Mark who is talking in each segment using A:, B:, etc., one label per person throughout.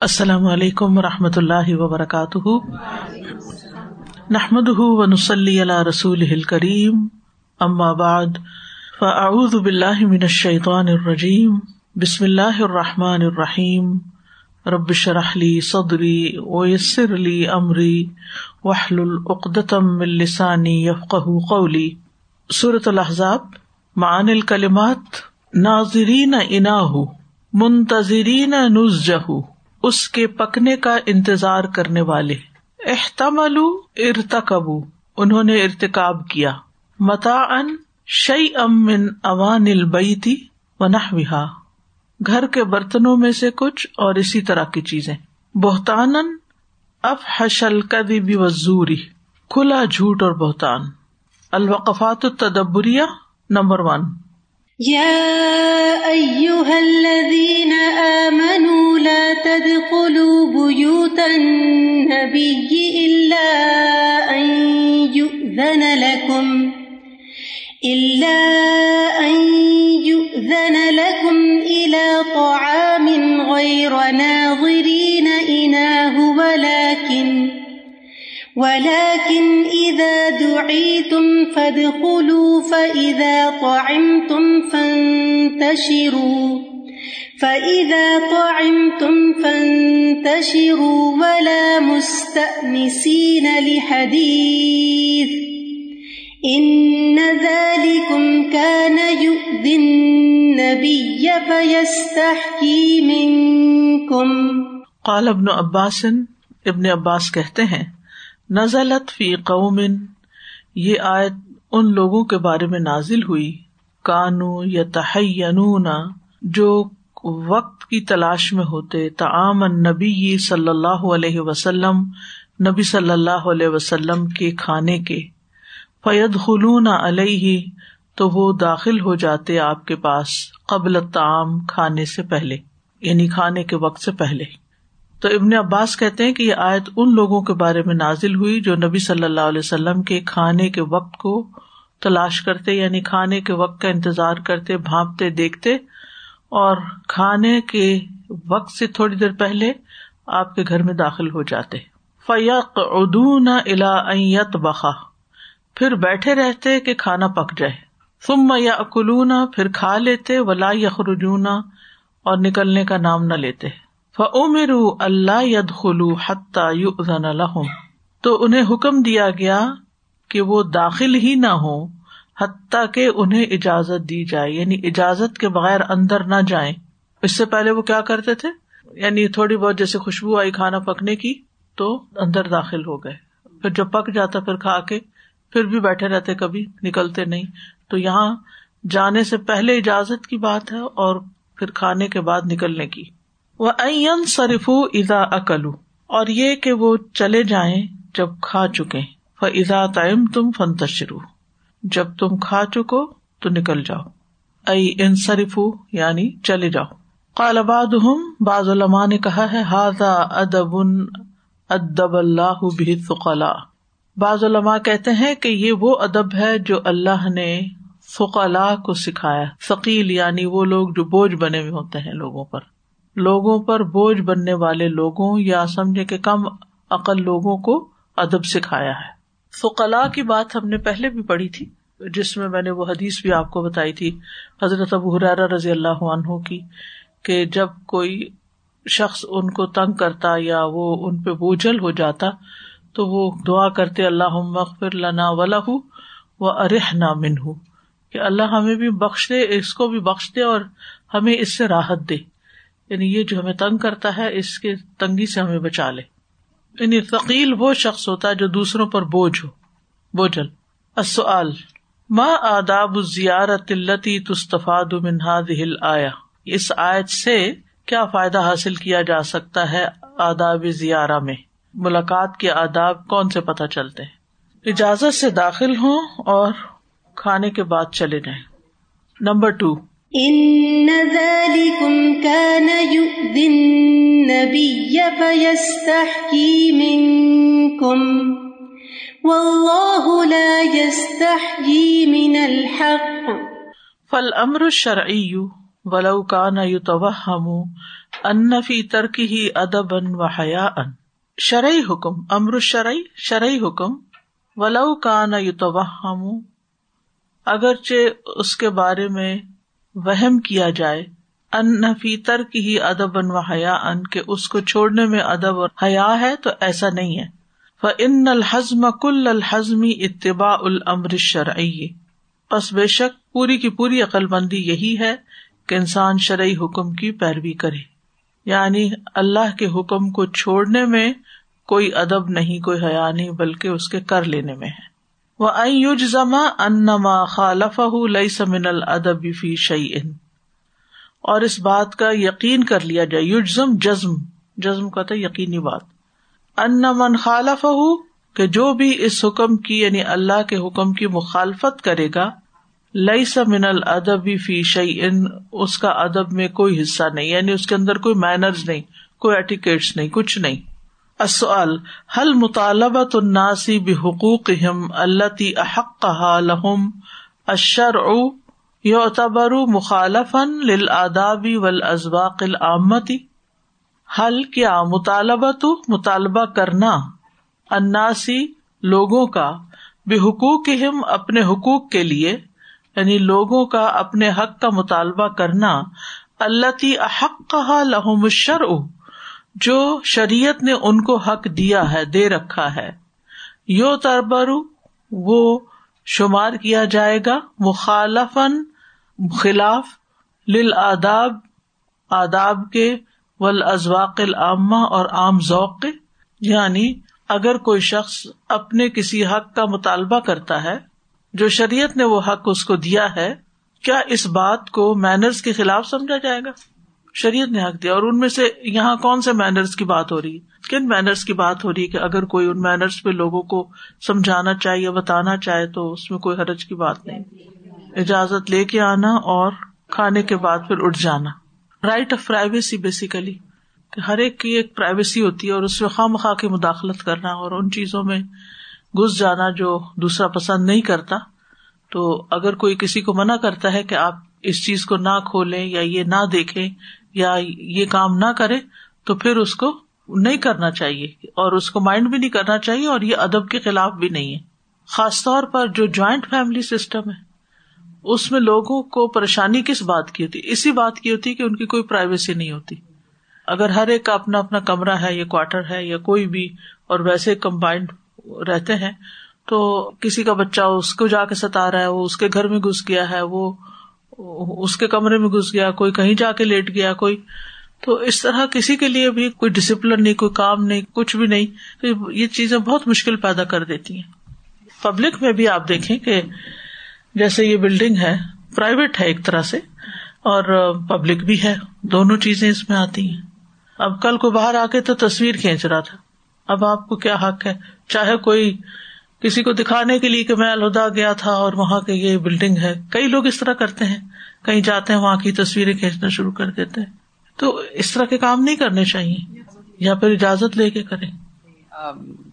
A: السلام علیکم و رحمۃ اللہ وبرکاتہ۔ نحمد ونسلی رسول کریم بعد، فاعوذ باللہ من الشیطان الرجیم، بسم اللہ الرحمٰن الرحیم۔ ربش رحلی صدری ویسر علی عمری وحل العقدم السانی یفق قولی۔ صورت الحضاب معن الکلمات، ناظرین اناہ منتظرین نزجہ اس کے پکنے کا انتظار کرنے والے۔ احتمل ارتقبو انہوں نے ارتقاب کیا۔ متا ان شعی امن اوان البیتی ونحوہا گھر کے برتنوں میں سے کچھ اور اسی طرح کی چیزیں۔ بہتان اف حشل کدی وزوری کھلا جھوٹ اور بہتان۔ الوقفات التدبریہ نمبر ون۔
B: يا أيها الذين آمنوا لا تدخلوا بيوت النبي إلا أن يؤذن لكم، إلا أن يؤذن لكم إلى طعام غير ناظرين إناه ولكن ولكن إذا دعيتم فادخلوا فإذا طعمتم فانتشروا فإذا طعمتم فانتشروا ولا مستأنسين لحديث إن ذلكم كان يؤذي النبي فيستحكي منكم
A: قال ابن عباس ابن عباس کہتے ہیں نزلت فی قوم یہ آیت ان لوگوں کے بارے میں نازل ہوئی۔ کانو یا تحین جو وقت کی تلاش میں ہوتے تعام نبی صلی اللہ علیہ وسلم، نبی صلی اللہ علیہ وسلم کے کھانے کے۔ فید خلون علیہ، تو وہ داخل ہو جاتے آپ کے پاس قبل تعام کھانے سے پہلے یعنی کھانے کے وقت سے پہلے۔ تو ابن عباس کہتے ہیں کہ یہ آیت ان لوگوں کے بارے میں نازل ہوئی جو نبی صلی اللہ علیہ وسلم کے کھانے کے وقت کو تلاش کرتے یعنی کھانے کے وقت کا انتظار کرتے، بھانپتے، دیکھتے۔ اور کھانے کے وقت سے تھوڑی دیر پہلے آپ کے گھر میں داخل ہو جاتے۔ فیق ادون الا بخا پھر بیٹھے رہتے کہ کھانا پک جائے۔ ثم یا اکلونا پھر کھا لیتے، ولا یخرجونا اور نکلنے کا نام نہ لیتے۔ فمر اللہ ید خلو حتیٰ الحم تو انہیں حکم دیا گیا کہ وہ داخل ہی نہ ہو حتیٰ کہ انہیں اجازت دی جائے یعنی اجازت کے بغیر اندر نہ جائیں۔ اس سے پہلے وہ کیا کرتے تھے؟ یعنی تھوڑی بہت جیسے خوشبو آئی کھانا پکنے کی، تو اندر داخل ہو گئے۔ پھر جب پک جاتا، پھر کھا کے، پھر بھی بیٹھے رہتے، کبھی نکلتے نہیں۔ تو یہاں جانے سے پہلے اجازت کی بات ہے اور پھر کھانے کے بعد نکلنے کی۔ وہ این صرف ادا اکلو اور یہ کہ وہ چلے جائیں جب کھا چکے فضا تائم تم فن تشرو جب تم کھا چکو تو نکل جاؤ۔ ائی ان صرف یعنی چلے جاؤ۔ کالباد ہوں باز علماء نے کہا ہے ہاضا ادب ادب اللہ بھی فقلا بعض علماء کہتے ہیں کہ یہ وہ ادب ہے جو اللہ نے فقلا کو سکھایا فقیل یعنی وہ لوگ جو بوجھ بنے ہوئے ہوتے ہیں لوگوں پر۔ لوگوں پر بوجھ بننے والے لوگوں یا سمجھے کہ کم عقل لوگوں کو ادب سکھایا ہے۔ فقلا کی بات ہم نے پہلے بھی پڑھی تھی، جس میں میں نے وہ حدیث بھی آپ کو بتائی تھی، حضرت ابو حرارا رضی اللہ عنہ کی، کہ جب کوئی شخص ان کو تنگ کرتا یا وہ ان پہ بوجھل ہو جاتا، تو وہ دعا کرتے اللہ مغفر لنا ولا و ارح نہ من ہوں کہ اللہ ہمیں بھی بخش دے اس کو بھی بخش دے اور ہمیں اس سے راحت دے۔ یعنی یہ جو ہمیں تنگ کرتا ہے، اس کے تنگی سے ہمیں بچا لے۔ یعنی ثقیل وہ شخص ہوتا ہے جو دوسروں پر بوجھ ہو، بوجھل۔ اصل ماں آداب زیارت التی تستفاد منہاد ہل آیا اس آیت سے کیا فائدہ حاصل کیا جا سکتا ہے آداب زیارہ میں؟ ملاقات کے آداب کون سے پتہ چلتے ہیں؟ اجازت سے داخل ہوں اور کھانے کے بعد چلے جائیں۔ نمبر ٹو
B: ان ذلكم كان يؤذي النبي فيستحكي منكم والله لا يستحكي من الحق
A: فالامر الشرعي ولو كان يتوهم ان فی ترکی ہی ادب شرعی حکم امر شرعی شرعی حکم ولو کا نہ یتوہم اگرچہ اس کے بارے میں وہم کیا جائے۔ ان فی ترک ہی ادب ان و حیا ان کے اس کو چھوڑنے میں ادب اور حیا ہے، تو ایسا نہیں ہے۔ فن الحزم کل الحزمی اتباع الامر شرعی بس بے شک پوری کی پوری عقل مندی یہی ہے کہ انسان شرعی حکم کی پیروی کرے۔ یعنی اللہ کے حکم کو چھوڑنے میں کوئی ادب نہیں، کوئی حیا نہیں، بلکہ اس کے کر لینے میں ہے۔ وہ یوج انما خالف لئی سمن الدب فی شعی ان اور اس بات کا یقین کر لیا جائے۔ یوجزم جزم۔ جزم کا تھا یقینی بات۔ ان من خالف کہ جو بھی اس حکم کی یعنی اللہ کے حکم کی مخالفت کرے گا لئی سمن الدب فی شعی ان اس کا ادب میں کوئی حصہ نہیں یعنی اس کے اندر کوئی مینرز نہیں، کوئی ایٹیکیٹس نہیں، کچھ نہیں۔ اصل حل مطالبہ الناسی بحقوق اللہ احق لہم اشر یعتبر مخالفن للآدابی والازواق العامتی حل کیا مطالبہ تو مطالبہ کرنا اناسی لوگوں کا بے حقوق ہم اپنے حقوق کے لیے یعنی لوگوں کا اپنے حق کا مطالبہ کرنا اللہ تی احق کہا لہم الشرع جو شریعت نے ان کو حق دیا ہے، دے رکھا ہے۔ یو تربرو وہ شمار کیا جائے گا۔ مخالفن خلاف لل آداب آداب کے ول ازواق العامہ اور عام ذوق کے۔ یعنی اگر کوئی شخص اپنے کسی حق کا مطالبہ کرتا ہے، جو شریعت نے وہ حق اس کو دیا ہے، کیا اس بات کو مینرز کے خلاف سمجھا جائے گا؟ شریعت نے حق دیا اور ان میں سے یہاں کون سے مینرس کی بات ہو رہی ہے؟ کن مینرس کی بات ہو رہی ہے کہ اگر کوئی ان مینرس پہ لوگوں کو سمجھانا چاہے یا بتانا چاہے تو اس میں کوئی حرج کی بات نہیں۔ اجازت لے کے آنا اور کھانے کے بعد پھر اٹھ جانا۔ رائٹ آف پرائیویسی بیسیکلی کہ ہر ایک کی ایک پرائیویسی ہوتی ہے اور اس میں خواہ مخواہ کی مداخلت کرنا اور ان چیزوں میں گھس جانا جو دوسرا پسند نہیں کرتا۔ تو اگر کوئی کسی کو منع کرتا ہے کہ آپ اس چیز کو نہ کھولیں یا یہ نہ دیکھیں یا یہ کام نہ کرے تو پھر اس کو نہیں کرنا چاہیے اور اس کو مائنڈ بھی نہیں کرنا چاہیے اور یہ ادب کے خلاف بھی نہیں ہے۔ خاص طور پر جو جوائنٹ فیملی سسٹم ہے، اس میں لوگوں کو پریشانی کس بات کی ہوتی؟ اسی بات کی ہوتی کہ ان کی کوئی پرائیویسی نہیں ہوتی۔ اگر ہر ایک کا اپنا اپنا کمرہ ہے یا کوارٹر ہے یا کوئی بھی اور ویسے کمبائنڈ رہتے ہیں، تو کسی کا بچہ اس کو جا کے ستا رہا ہے، وہ اس کے گھر میں گھس گیا ہے، وہ اس کے کمرے میں گھس گیا، کوئی کہیں جا کے لیٹ گیا، کوئی۔ تو اس طرح کسی کے لیے بھی کوئی ڈسپلن نہیں، کوئی کام نہیں، کچھ بھی نہیں۔ تو یہ چیزیں بہت مشکل پیدا کر دیتی ہیں۔ پبلک میں بھی آپ دیکھیں کہ جیسے یہ بلڈنگ ہے پرائیویٹ ہے ایک طرح سے، اور پبلک بھی ہے۔ دونوں چیزیں اس میں آتی ہیں۔ اب کل کو باہر آ کے تو تصویر کھینچ رہا تھا۔ اب آپ کو کیا حق ہے؟ چاہے کوئی کسی کو دکھانے کے لیے کہ میں الہدا گیا تھا اور وہاں کی یہ بلڈنگ ہے۔ کئی لوگ اس طرح کرتے ہیں۔ کہیں جاتے ہیں، وہاں کی تصویریں کھینچنا شروع کر دیتے ہیں۔ تو اس طرح کے کام نہیں کرنے چاہیے۔ یا پھر اجازت لے کے کریں۔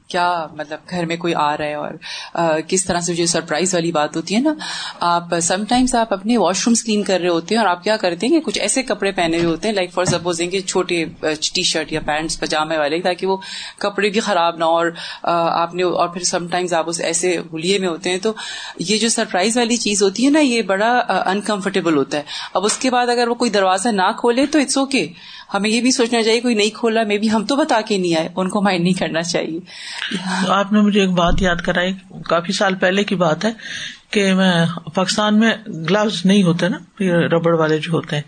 C: کیا مطلب گھر میں کوئی آ رہا ہے اور کس طرح سے جو سرپرائز والی بات ہوتی ہے نا، آپ سم ٹائمس آپ اپنے واش رومس کلین کر رہے ہوتے ہیں اور آپ کیا کرتے ہیں کہ کچھ ایسے کپڑے پہنے ہوئے ہوتے ہیں لائک فار سپوزنگ کہ چھوٹے ٹی شرٹ یا پینٹس پجامے والے، تاکہ وہ کپڑے بھی خراب نہ ہو اور آپ نے اور پھر سم ٹائمز آپ اس ایسے ہولیے میں ہوتے ہیں تو یہ جو سرپرائز والی چیز ہوتی ہے نا، یہ بڑا انکمفرٹیبل ہوتا ہے۔ اب اس کے بعد اگر وہ کوئی دروازہ نہ کھولے تو اٹس اوکے ہمیں یہ بھی سوچنا چاہیے کوئی نہیں کھولا میں بھی ہم تو بتا کے نہیں آئے، ان کو مائنڈ نہیں کرنا چاہیے۔
A: آپ نے مجھے ایک بات یاد کرائی کافی سال پہلے کی بات ہے کہ میں پاکستان میں گلوز نہیں ہوتے نا ربڑ والے جو ہوتے ہیں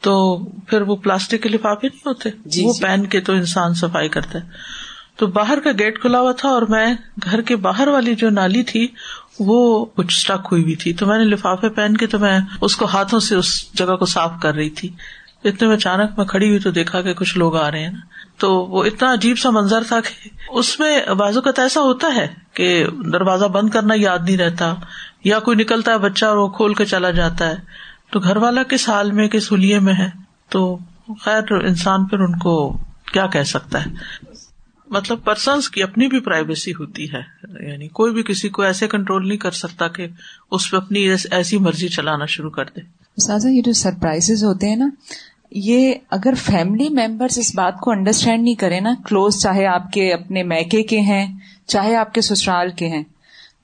A: تو پھر وہ پلاسٹک کے لفافے نہیں ہوتے؟ جی وہ جی۔ پہن کے تو انسان صفائی کرتا ہے۔ تو باہر کا گیٹ کھلا ہوا تھا اور میں گھر کے باہر والی جو نالی تھی وہ کچھ اسٹک ہوئی ہوئی تھی۔ تو میں نے لفافے پہن کے تو میں اس کو ہاتھوں سے اس جگہ کو صاف کر رہی تھی۔ اتنے میں اچانک میں کھڑی ہوئی تو دیکھا کہ کچھ لوگ آ رہے ہیں نا۔ تو وہ اتنا عجیب سا منظر تھا کہ اس میں بازو کا ایسا ہوتا ہے کہ دروازہ بند کرنا یاد نہیں رہتا یا کوئی نکلتا ہے بچہ اور وہ کھول کے چلا جاتا ہے۔ تو گھر والا کس حال میں، کس ہولیے میں ہے؟ تو خیر انسان پھر ان کو کیا کہہ سکتا ہے؟ مطلب پرسنس کی اپنی بھی پرائیویسی ہوتی ہے۔ یعنی کوئی بھی کسی کو ایسے کنٹرول نہیں کر سکتا کہ اس پہ اپنی ایسی مرضی چلانا شروع کر دے۔
D: یہ جو سرپرائز ہوتے ہیں نا یہ اگر فیملی ممبرس اس بات کو انڈرسٹینڈ نہیں کرے نا کلوز چاہے آپ کے اپنے میکے کے ہیں چاہے آپ کے سسرال کے ہیں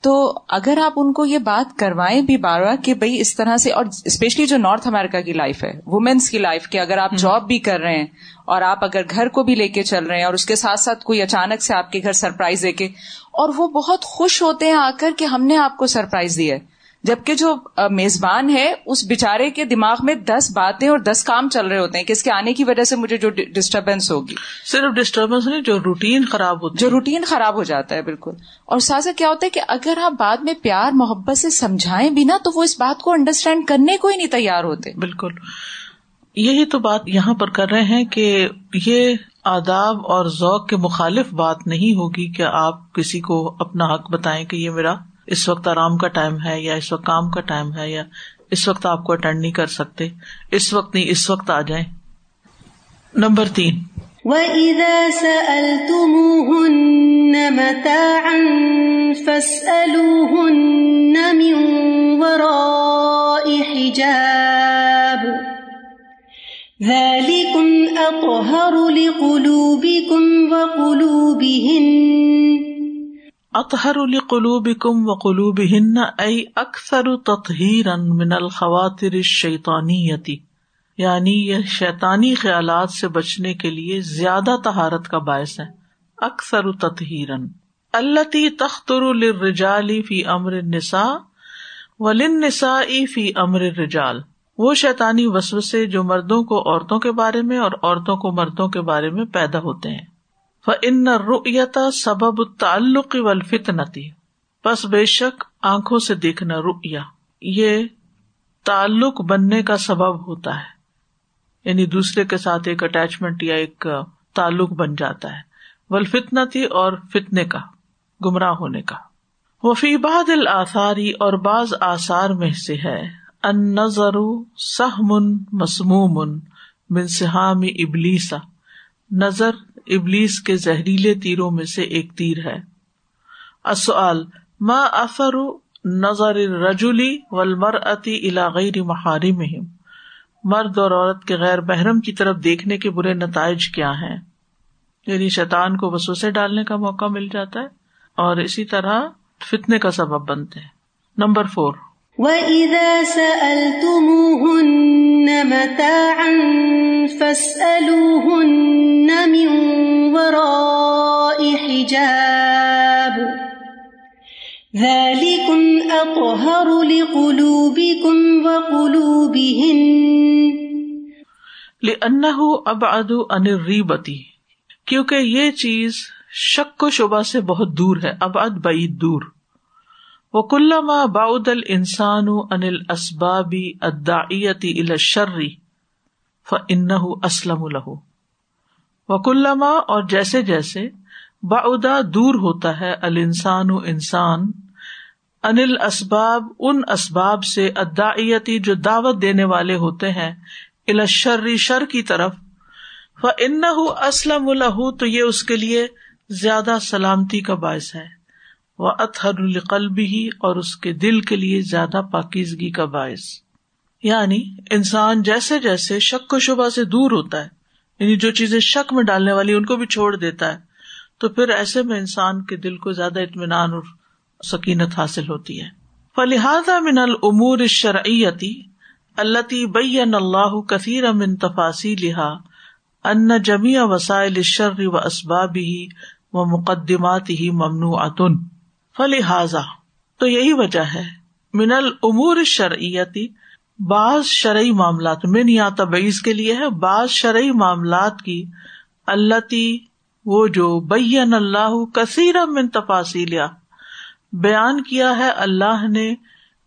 D: تو اگر آپ ان کو یہ بات کروائیں بھی بار بار کہ بھائی اس طرح سے اور اسپیشلی جو نارتھ امیرکا کی لائف ہے وومینس کی لائف کے اگر آپ جاب بھی کر رہے ہیں اور آپ اگر گھر کو بھی لے کے چل رہے ہیں اور اس کے ساتھ ساتھ کوئی اچانک سے آپ کے گھر سرپرائز دے کے اور وہ بہت خوش ہوتے ہیں آ کر کہ ہم نے آپ کو سرپرائز دیا ہے۔ جبکہ جو میزبان ہے اس بےچارے کے دماغ میں دس باتیں اور دس کام چل رہے ہوتے ہیں کہ اس کے آنے کی وجہ سے مجھے جو ڈسٹربینس ہوگی۔
A: صرف ڈسٹربینس نہیں جو روٹین خراب ہوتی
D: جو روٹین خراب ہو جاتا ہے بالکل۔ اور ساتھ کیا ہوتا ہے کہ اگر آپ بعد میں پیار محبت سے سمجھائیں بھی نا تو وہ اس بات کو انڈرسٹینڈ کرنے کو ہی نہیں تیار ہوتے۔
A: بالکل۔ یہی تو بات یہاں پر کر رہے ہیں کہ یہ آداب اور ذوق کے مخالف بات نہیں ہوگی کہ آپ کسی کو اپنا حق بتائیں کہ یہ میرا اس وقت آرام کا ٹائم ہے یا اس وقت کام کا ٹائم ہے یا اس وقت آپ کو اٹینڈ نہیں کر سکتے، اس وقت نہیں، اس وقت آ جائیں۔ نمبر تین۔
B: وَإِذَا سَأَلْتُمُوهُنَّ مَتَاعًا فَاسْأَلُوهُنَّ مِن وَرَاءِ حِجَابٍ ذَلِكُمْ أَطْهَرُ لِقُلُوبِكُمْ وَقُلُوبِهِنَّ
A: اطہر القلوب کم و قلوب ہن ائی اکثر تطہیر من الخواتر شیطانیتی یعنی یہ شیطانی خیالات سے بچنے کے لیے زیادہ تہارت کا باعث ہے، اکثر تطہیر اللہ تختر الرجالی فی امر نسا ولن نسا فی امر رجال وہ شیطانی وسو سے جو مردوں کو عورتوں کے بارے میں اور عورتوں کو مردوں کے بارے میں پیدا ہوتے ہیں۔ ان رویتا سبب تعلق و الفتنتی بس بے شک آنکھوں سے دیکھنا رویا یہ تعلق بننے کا سبب ہوتا ہے۔ یعنی دوسرے کے ساتھ ایک اٹیچمنٹ یا ایک تعلق بن جاتا ہے۔ ولفتنا تھی اور فتنے کا، گمراہ ہونے کا۔ وفی باد الآثاری اور بعض آثار میں سے ہے۔ ان نظر سہمن مسموم منسحام ابلیسا نظر ابلیس کے زہریلے تیروں میں سے ایک تیر ہے۔ اصل ما اثر نظر رجولی ولمر اتی علاغیر محاری مرد اور عورت کے غیر بحرم کی طرف دیکھنے کے برے نتائج کیا ہیں؟ یعنی شیطان کو وسوسے ڈالنے کا موقع مل جاتا ہے اور اسی طرح فتنے کا سبب بنتے ہیں۔ نمبر فور
B: وَإِذَا سَأَلْتُمُوهُنَّ مَتَاعًا فَاسْأَلُوهُنَّ مِن وَرَاءِ حِجَابٍ ذَلِكُمْ أَطْهَرُ لِقُلُوبِكُمْ وَقُلُوبِهِنَّ
A: لِأَنَّهُ أَبْعَدُ عَنِ الرِّيبَةِ کیونکہ یہ چیز شک و شبہ سے بہت دور ہے، ابعد، بعید، دور۔ وہ کلما باؤد ال انسان انل اسبابی ادایتی الشری فن اسلم الح و کلما اور جیسے جیسے باؤدا دور ہوتا ہے ال انسان انسان انل اسباب ان اسباب سے ادایتی جو دعوت دینے والے ہوتے ہیں الشری شر کی طرف ف ان اسلم الح تو یہ اس کے لیے زیادہ سلامتی کا باعث ہے۔ وہ اطہر القلب ہی اور اس کے دل کے لیے زیادہ پاکیزگی کا باعث۔ یعنی انسان جیسے جیسے شک و شبہ سے دور ہوتا ہے یعنی جو چیزیں شک میں ڈالنے والی ان کو بھی چھوڑ دیتا ہے۔ تو پھر ایسے میں انسان کے دل کو زیادہ اطمینان اور سکینت حاصل ہوتی ہے۔ فلحاظہ من المور شرعیتی اللہ بین اللہ کثیر امن تفاصی لہا ان جمی وسائل شر و اسباب ہی و مقدمات ہی ممنوعاتن فلحاظہ تو یہی وجہ ہے۔ من العمور شرعیتی بعض شرعی معاملات، من یا تبعیض کے لیے ہے، بعض شرعی معاملات کی اللہ وہ جو بین اللہ کثیر من تفاصیل بیان کیا ہے اللہ نے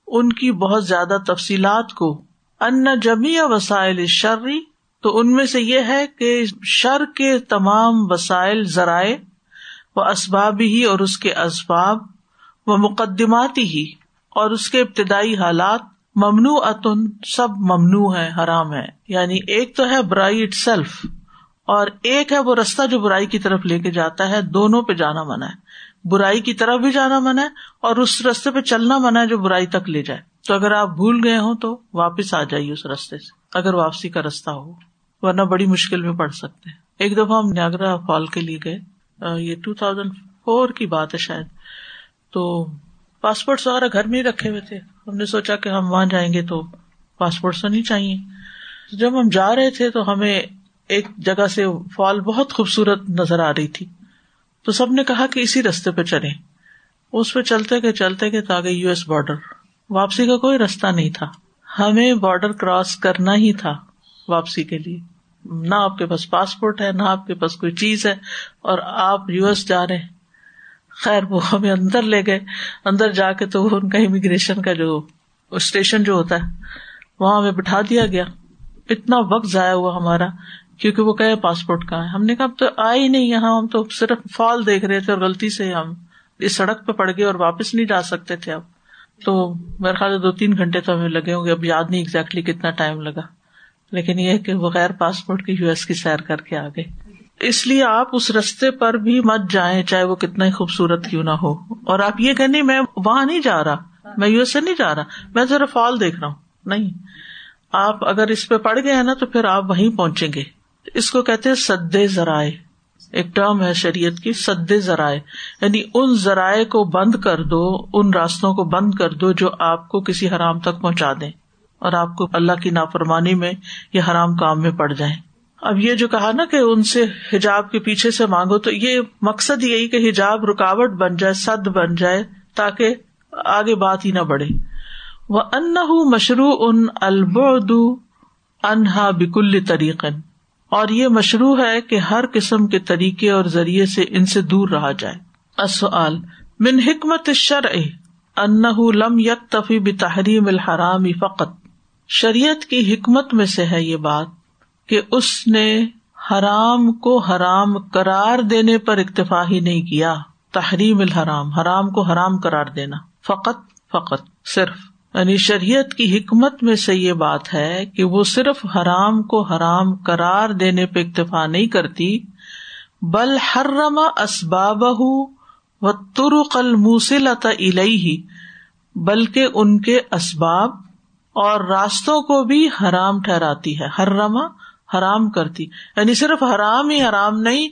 A: ان کی بہت زیادہ تفصیلات کو۔ ان جمی وسائل شرری تو ان میں سے یہ ہے کہ شر کے تمام وسائل ذرائع، و اسباب ہی اور اس کے اسباب وہ مقدماتی ہی، اور اس کے ابتدائی حالات ممنوع اتن سب ممنوع ہے حرام ہے یعنی ایک تو ہے برائی اٹ سیلف اور ایک ہے وہ رستہ جو برائی کی طرف لے کے جاتا ہے، دونوں پہ جانا منع ہے۔ برائی کی طرف بھی جانا منع ہے، اور اس رستے پہ چلنا منع ہے جو برائی تک لے جائے۔ تو اگر آپ بھول گئے ہوں تو واپس آ جائیے اس رستے سے، اگر واپسی کا رستہ ہو، ورنہ بڑی مشکل میں پڑ سکتے ہیں۔ ایک دفعہ ہم نیاگرا فال کے لیے گئے یہ ٹو تھاؤزینڈ فور کی بات ہے شاید۔ تو پاسپورٹ وغیرہ گھر میں ہی رکھے ہوئے تھے۔ ہم نے سوچا کہ ہم وہاں جائیں گے تو پاسپورٹ تو نہیں چاہیے۔ جب ہم جا رہے تھے تو ہمیں ایک جگہ سے فال بہت خوبصورت نظر آ رہی تھی۔ تو سب نے کہا کہ اسی رستے پہ چلے اس پہ چلتے گئے چلتے گئے تو آگے یو ایس بارڈر۔ واپسی کا کوئی رستہ نہیں تھا۔ ہمیں بارڈر کراس کرنا ہی تھا واپسی کے لیے۔ نہ آپ کے پاس پاسپورٹ ہے، نہ آپ کے پاس کوئی چیز ہے۔ اور آپ یو ایس جا رہے ہیں۔ خیر، وہ ہمیں اندر لے گئے۔ اندر جا کے تو ان کا امیگریشن کا جو اسٹیشن جو ہوتا ہے، وہاں ہمیں بٹھا دیا گیا۔ اتنا وقت ضائع ہوا ہمارا، کیونکہ وہ کہ پاسپورٹ کا ہے۔ ہم نے کہا، اب تو آئے ہی نہیں، یہاں ہم تو صرف فال دیکھ رہے تھے اور غلطی سے ہم اس سڑک پہ پڑ گئے اور واپس نہیں جا سکتے تھے اب۔ تو میرے خیال دو تین گھنٹے تو ہمیں لگے ہوں گے، اب یاد نہیں ایگزیکٹلی کتنا ٹائم لگا۔ لیکن یہ کہ بغیر پاسپورٹ کے یو ایس کی سیر کر کے آگے اس لیے آپ اس رستے پر بھی مت جائیں، چاہے وہ کتنا ہی خوبصورت کیوں نہ ہو۔ اور آپ یہ کہ میں وہاں نہیں جا رہا۔ میں یو ایس سے نہیں جا رہا۔ میں ذرا فال دیکھ رہا ہوں۔ نہیں۔ آپ اگر اس پہ پڑ گئے ہیں نا، تو پھر آپ وہیں پہنچیں گے۔ اس کو کہتے سدے ذرائع۔ ایک ٹرم ہے شریعت کی سد ذرائع۔ یعنی ان ذرائع کو بند کر دو، ان راستوں کو بند کر دو جو آپ کو کسی حرام تک پہنچا دیں۔ اور آپ کو اللہ کی نافرمانی میں یا حرام کام میں پڑ جائیں۔ اب یہ جو کہا نا کہ ان سے حجاب کے پیچھے سے مانگو، تو یہ مقصد یہی کہ حجاب رکاوٹ بن جائے، سد بن جائے، تاکہ آگے بات ہی نہ بڑھے۔ وہ ان مشروع ان البعد انہا بکل طریقن اور یہ مشروع ہے کہ ہر قسم کے طریقے اور ذریعے سے ان سے دور رہا جائے۔ اصل من حکمت شرع ان لم یک تفی بحریم الحرام فقط۔ شریعت کی حکمت میں سے ہے یہ بات۔ کہ اس نے حرام کو حرام قرار دینے پر اکتفا ہی نہیں کیا۔ تحریم الحرام، حرام کو حرام قرار دینا۔ فقط فقط، صرف۔ یعنی شریعت کی حکمت میں سے یہ بات ہے کہ وہ صرف حرام کو حرام قرار دینے پہ اکتفا نہیں کرتی، بل حرما اسباب و ترق الموسل ہی بلکہ ان کے اسباب اور راستوں کو بھی حرام ٹھہراتی ہے۔ ہررما حرام کرتی۔ یعنی صرف حرام ہی حرام نہیں،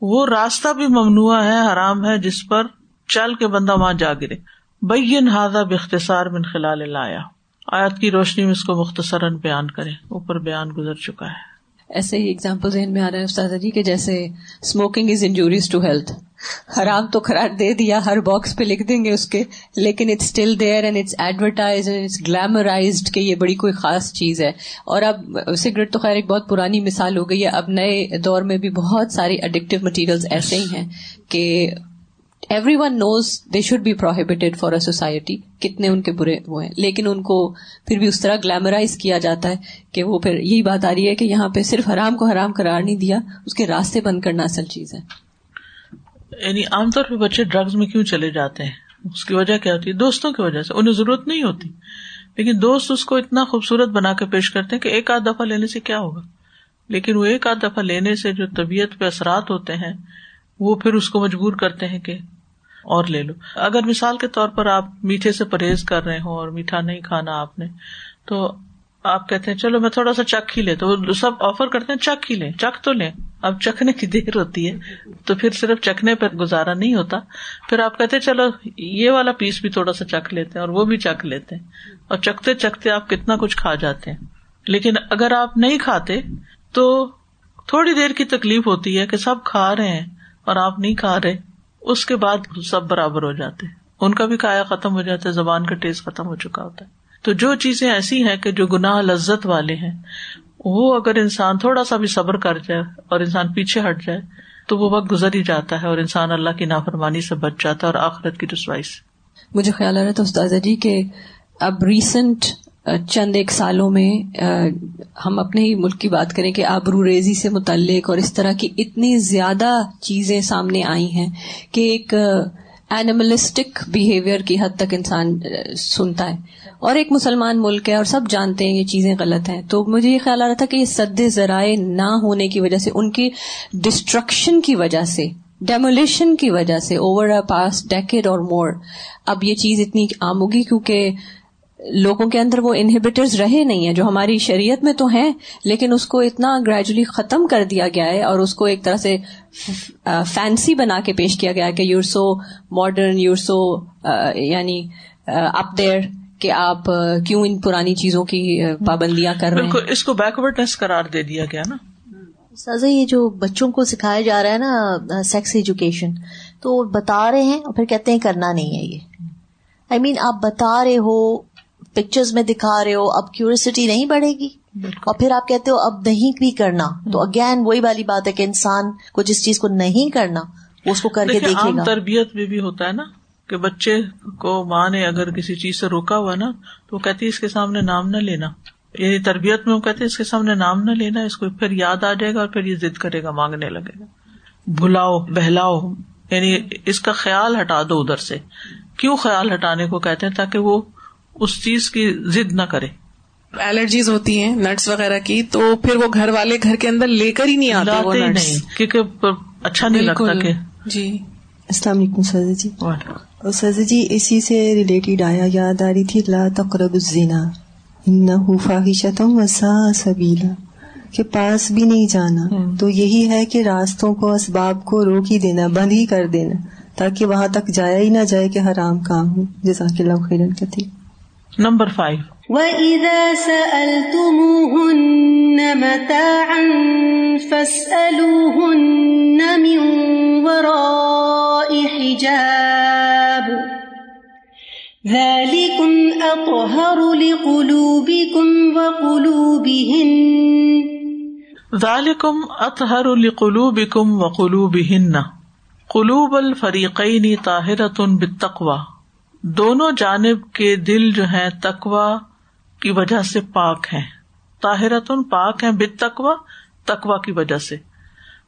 A: وہ راستہ بھی ممنوع ہے، حرام ہے، جس پر چل کے بندہ وہاں جا گرے۔ بین ہاضا بختصار من خلال لایا آیات کی روشنی میں اس کو مختصراً بیان کرے اوپر بیان گزر چکا ہے۔
E: ایسے ہی اگزامپل ذہن میں آ رہا ہے استاد جی کہ جیسے smoking is injurious to health حرام تو قرار دے دیا، ہر باکس پہ لکھ دیں گے اس کے، لیکن it's still there and it's advertised it's glamorized کہ یہ بڑی کوئی خاص چیز ہے۔ اور اب سگریٹ تو خیر ایک بہت پرانی مثال ہو گئی ہے۔ اب نئے دور میں بھی بہت ساری اڈکٹیو مٹیریل ایسے ہی ہیں کہ everyone knows they should be prohibited for a society کتنے ان کے برے وہ ہیں۔ لیکن ان کو پھر بھی اس طرح گلیمرائز کیا جاتا ہے کہ وہ پھر یہی بات آ رہی ہے کہ یہاں پہ صرف حرام کو حرام قرار نہیں دیا، اس کے راستے بند کرنا اصل چیز ہے۔
A: یعنی عام طور پہ بچے ڈرگز میں کیوں چلے جاتے ہیں؟ اس کی وجہ کیا ہوتی ہے؟ دوستوں کی وجہ سے، انہیں ضرورت نہیں ہوتی۔ لیکن دوست اس کو اتنا خوبصورت بنا کے پیش کرتے ہیں کہ ایک آدھ دفعہ لینے سے کیا ہوگا؟ لیکن وہ ایک آدھ دفعہ لینے سے جو طبیعت پہ اثرات ہوتے ہیں، وہ پھر اس کو مجبور کرتے ہیں کہ اور لے لو۔ اگر مثال کے طور پر آپ میٹھے سے پرہیز کر رہے ہوں اور میٹھا نہیں کھانا آپ نے، تو آپ کہتے ہیں، چلو میں تھوڑا سا چک ہی لے، تو سب آفر کرتے ہیں چک ہی لیں چک تو لیں۔ اب چکھنے کی دیر ہوتی ہے، تو پھر صرف چکھنے پر گزارا نہیں ہوتا۔ پھر آپ کہتے چلو یہ والا پیس بھی تھوڑا سا چکھ لیتے ہیں اور وہ بھی چکھ لیتے ہیں۔ اور چکھتے چکھتے آپ کتنا کچھ کھا جاتے ہیں۔ لیکن اگر آپ نہیں کھاتے، تو تھوڑی دیر کی تکلیف ہوتی ہے کہ سب کھا رہے ہیں اور آپ نہیں کھا رہے، اس کے بعد سب برابر ہو جاتے ان کا بھی کایا ختم ہو جاتا ہے، زبان کا ٹیسٹ ختم ہو چکا ہوتا ہے۔ تو جو چیزیں ایسی ہیں کہ جو گناہ لذت والے ہیں، وہ اگر انسان تھوڑا سا بھی صبر کر جائے اور انسان پیچھے ہٹ جائے، تو وہ وقت گزر ہی جاتا ہے اور انسان اللہ کی نافرمانی سے بچ جاتا ہے اور آخرت کی رسوائی سے۔
E: مجھے خیال آ رہا تھا استاذہ جی کہ اب ریسنٹ چند ایک سالوں میں ہم اپنے ہی ملک کی بات کریں کہ آبرو ریزی سے متعلق اور اس طرح کی اتنی زیادہ چیزیں سامنے آئی ہیں کہ ایک اینیملسٹک بہیویئر کی حد تک انسان سنتا ہے۔ اور ایک مسلمان ملک ہے اور سب جانتے ہیں یہ چیزیں غلط ہیں۔ تو مجھے یہ خیال آ رہا تھا کہ یہ سد ذرائع نہ ہونے کی وجہ سے، ان کی ڈسٹرکشن کی وجہ سے ڈیمولیشن کی وجہ سے اوور اے پاس ڈیکڈ اور مور اب یہ چیز اتنی عام ہوگی کیونکہ لوگوں کے اندر وہ انہیبیٹرز رہے نہیں ہیں جو ہماری شریعت میں تو ہیں لیکن اس کو اتنا گریجولی ختم کر دیا گیا ہے اور اس کو ایک طرح سے فینسی بنا کے پیش کیا گیا ہے کہ you're so modern you're so یعنی اپ دیر کہ آپ کیوں ان پرانی چیزوں کی پابندیاں کر رہے ہیں؟
A: اس کو بیکورڈنیس قرار دے دیا گیا نا۔
F: سازا یہ جو بچوں کو سکھایا جا رہا ہے نا سیکس ایجوکیشن تو بتا رہے ہیں اور پھر کہتے ہیں کرنا نہیں ہے یہ۔ آئی مین آپ بتا رہے ہو پکچرز میں دکھا رہے ہو اب کیوریسٹی نہیں بڑھے گی۔ اور پھر آپ کہتے ہو اب نہیں بھی کرنا۔ تو اگین وہی والی بات ہے کہ انسان کو جس چیز کو نہیں کرنا وہ اس کو کر کے دیکھے گا۔
A: تربیت میں بھی ہوتا ہے نا کہ بچے کو ماں نے اگر کسی چیز سے روکا ہوا نا تو وہ کہتی اس کے سامنے نام نہ لینا۔ یعنی تربیت میں وہ کہتے اس کے سامنے نام نہ لینا اس کو پھر یاد آ جائے گا اور پھر یہ ضد کرے گا مانگنے لگے گا۔ بلاؤ بہلاؤ۔ یعنی اس کا خیال ہٹا دو ادھر سے۔ کیوں خیال ہٹانے کو کہتے ہیں؟ تاکہ وہ اس چیز کی ضد نہ کرے۔
G: الرجیز ہوتی ہیں نٹس وغیرہ کی تو پھر وہ گھر والے گھر کے اندر لے کر ہی نہیں آتے
A: نہیں کیونکہ اچھا نہیں لگتا کہ
G: جی۔
H: السلام علیکم سر جی۔ سر جی اسی سے ریلیٹڈ آیا یاد آ رہی تھی لا تقرب الزنا۔ فاحشتم وسا سبیلا۔ کہ پاس بھی نہیں جانا۔ تو یہی ہے کہ راستوں کو اسباب کو روک ہی دینا بند ہی کر دینا۔ تاکہ وہاں تک جایا ہی نہ جائے کہ حرام کام ہو۔ جزاک اللہ خیرن کہتی
A: نمبر فائیو۔
B: وَإِذَا سَأَلْتُمُوهُنَّ مَتَاعًا فَاسْأَلُوهُنَّ مِن وَرَاءِ حِجَابٍ ذَلِكُمْ أَطْهَرُ لِقُلُوبِكُمْ وَقُلُوبِهِنَّ
A: ذَلِكُمْ أَطْهَرُ لِقُلُوبِكُمْ وَقُلُوبِهِنَّ قلوب الفریقین طاہرۃ بالتقوی دونوں جانب کے دل جو ہیں تقوا کی وجہ سے پاک ہیں۔ طاہرت پاک ہیں بت تقوا تقوا کی وجہ سے۔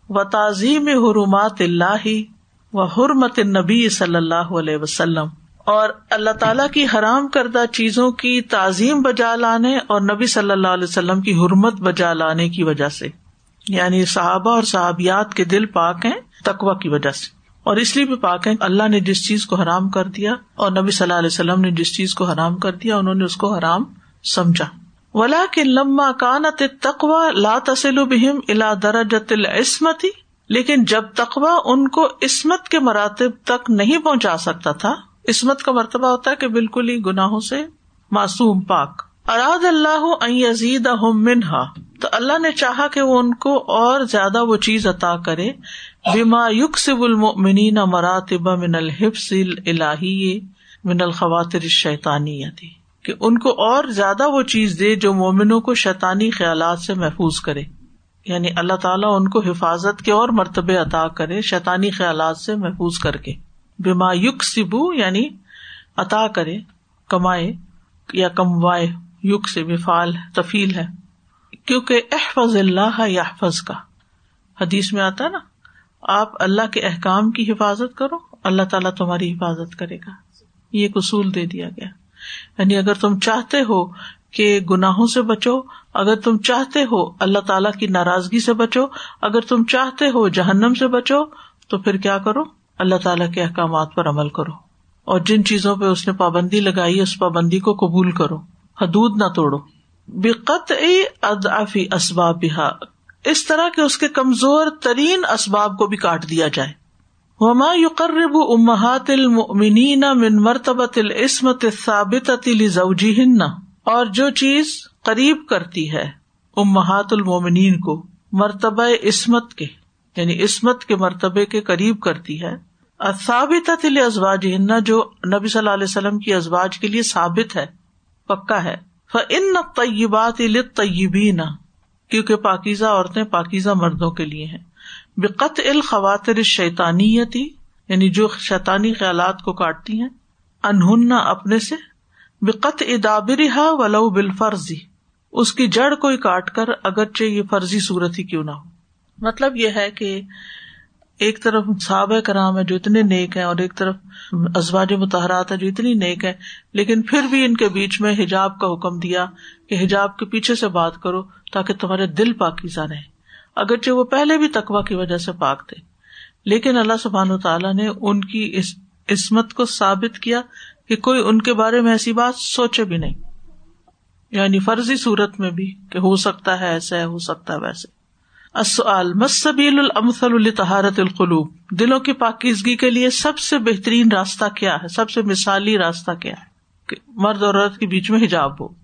A: و تعظیم حرمات اللہ و حرمت نبی صلی اللہ علیہ وسلم۔ اور اللہ تعالی کی حرام کردہ چیزوں کی تعظیم بجا لانے اور نبی صلی اللہ علیہ وسلم کی حرمت بجا لانے کی وجہ سے۔ یعنی صحابہ اور صحابیات کے دل پاک ہیں تقوا کی وجہ سے۔ اور اس لیے بھی پاک ہے اللہ نے جس چیز کو حرام کر دیا اور نبی صلی اللہ علیہ وسلم نے جس چیز کو حرام کر دیا، انہوں نے اس کو حرام سمجھا۔ ولا کے لما کانت تقوا لا تسل بہم الا درجت العصمتی لیکن جب تقوا ان کو عصمت کے مراتب تک نہیں پہنچا سکتا تھا، عصمت کا مرتبہ ہوتا ہے کہ بالکل ہی گناہوں سے معصوم پاک۔ اراد اللہ یزید منہا، تو اللہ نے چاہا کہ وہ ان کو اور زیادہ وہ چیز عطا کرے بیما یق سب مراتب من الحفظ الہی من الخواتر شیطانی کہ ان کو اور زیادہ وہ چیز دے جو مومنوں کو شیطانی خیالات سے محفوظ کرے۔ یعنی اللہ تعالیٰ ان کو حفاظت کے اور مرتبے عطا کرے، شیطانی خیالات سے محفوظ کر کے۔ بیما یق سبو یعنی عطا کرے، کمائے یا کموائے یق سے بفال تفیل ہے۔ کیونکہ احفظ اللہ یا احفظ کا۔ حدیث میں آتا نا آپ اللہ کے احکام کی حفاظت کرو، اللہ تعالیٰ تمہاری حفاظت کرے گا۔ یہ ایک اصول دے دیا گیا۔ یعنی اگر تم چاہتے ہو کہ گناہوں سے بچو، اگر تم چاہتے ہو اللہ تعالیٰ کی ناراضگی سے بچو، اگر تم چاہتے ہو جہنم سے بچو، تو پھر کیا کرو؟ اللہ تعالیٰ کے احکامات پر عمل کرو۔ اور جن چیزوں پہ اس نے پابندی لگائی، اس پابندی کو قبول کرو۔ حدود نہ توڑو۔ بقت ادافی اسباب اس طرح کے اس کے کمزور ترین اسباب کو بھی کاٹ دیا جائے۔ وما یقرب امہات المؤمنین من مرتبت العصمت ثابت لزوجی اور جو چیز قریب کرتی ہے امہات المومنین کو، مرتبہ عصمت کے یعنی عصمت کے مرتبے کے قریب کرتی ہے۔ ثابت ازواج ہننا جو نبی صلی اللہ علیہ وسلم کی ازواج کے لیے ثابت ہے، پکا ہے۔ ان طیبات طیبین کیونکہ پاکیزہ عورتیں پاکیزہ مردوں کے لیے ہیں۔ بقت الخواتر شیطانیتی یعنی جو شیطانی خیالات کو کاٹتی ہیں، انہن اپنے سے بقت ادابرا ولو بال فرضی اس کی جڑ کو کاٹ کر اگرچہ یہ فرضی صورت ہی کیوں نہ ہو۔ مطلب یہ ہے کہ ایک طرف صحابہ کرام ہے جو اتنے نیک ہیں اور ایک طرف ازواج متحرات ہے جو اتنی نیک ہے لیکن پھر بھی ان کے بیچ میں حجاب کا حکم دیا کہ حجاب کے پیچھے سے بات کرو تاکہ تمہارے دل پاکیزہ رہے اگرچہ وہ پہلے بھی تقوا کی وجہ سے پاک تھے، لیکن اللہ سبحان و تعالیٰ نے ان کی عصمت کو ثابت کیا کہ کوئی ان کے بارے میں ایسی بات سوچے بھی نہیں۔ یعنی فرضی صورت میں بھی کہ ہو سکتا ہے ایسا ہے، ہو سکتا ہے ویسے مسبیل الامثل لطہارت القلوب؟ دلوں کی پاکیزگی کے لیے سب سے بہترین راستہ کیا ہے؟ سب سے مثالی راستہ کیا ہے؟ کہ مرد اور عورت کے بیچ میں حجاب ہو۔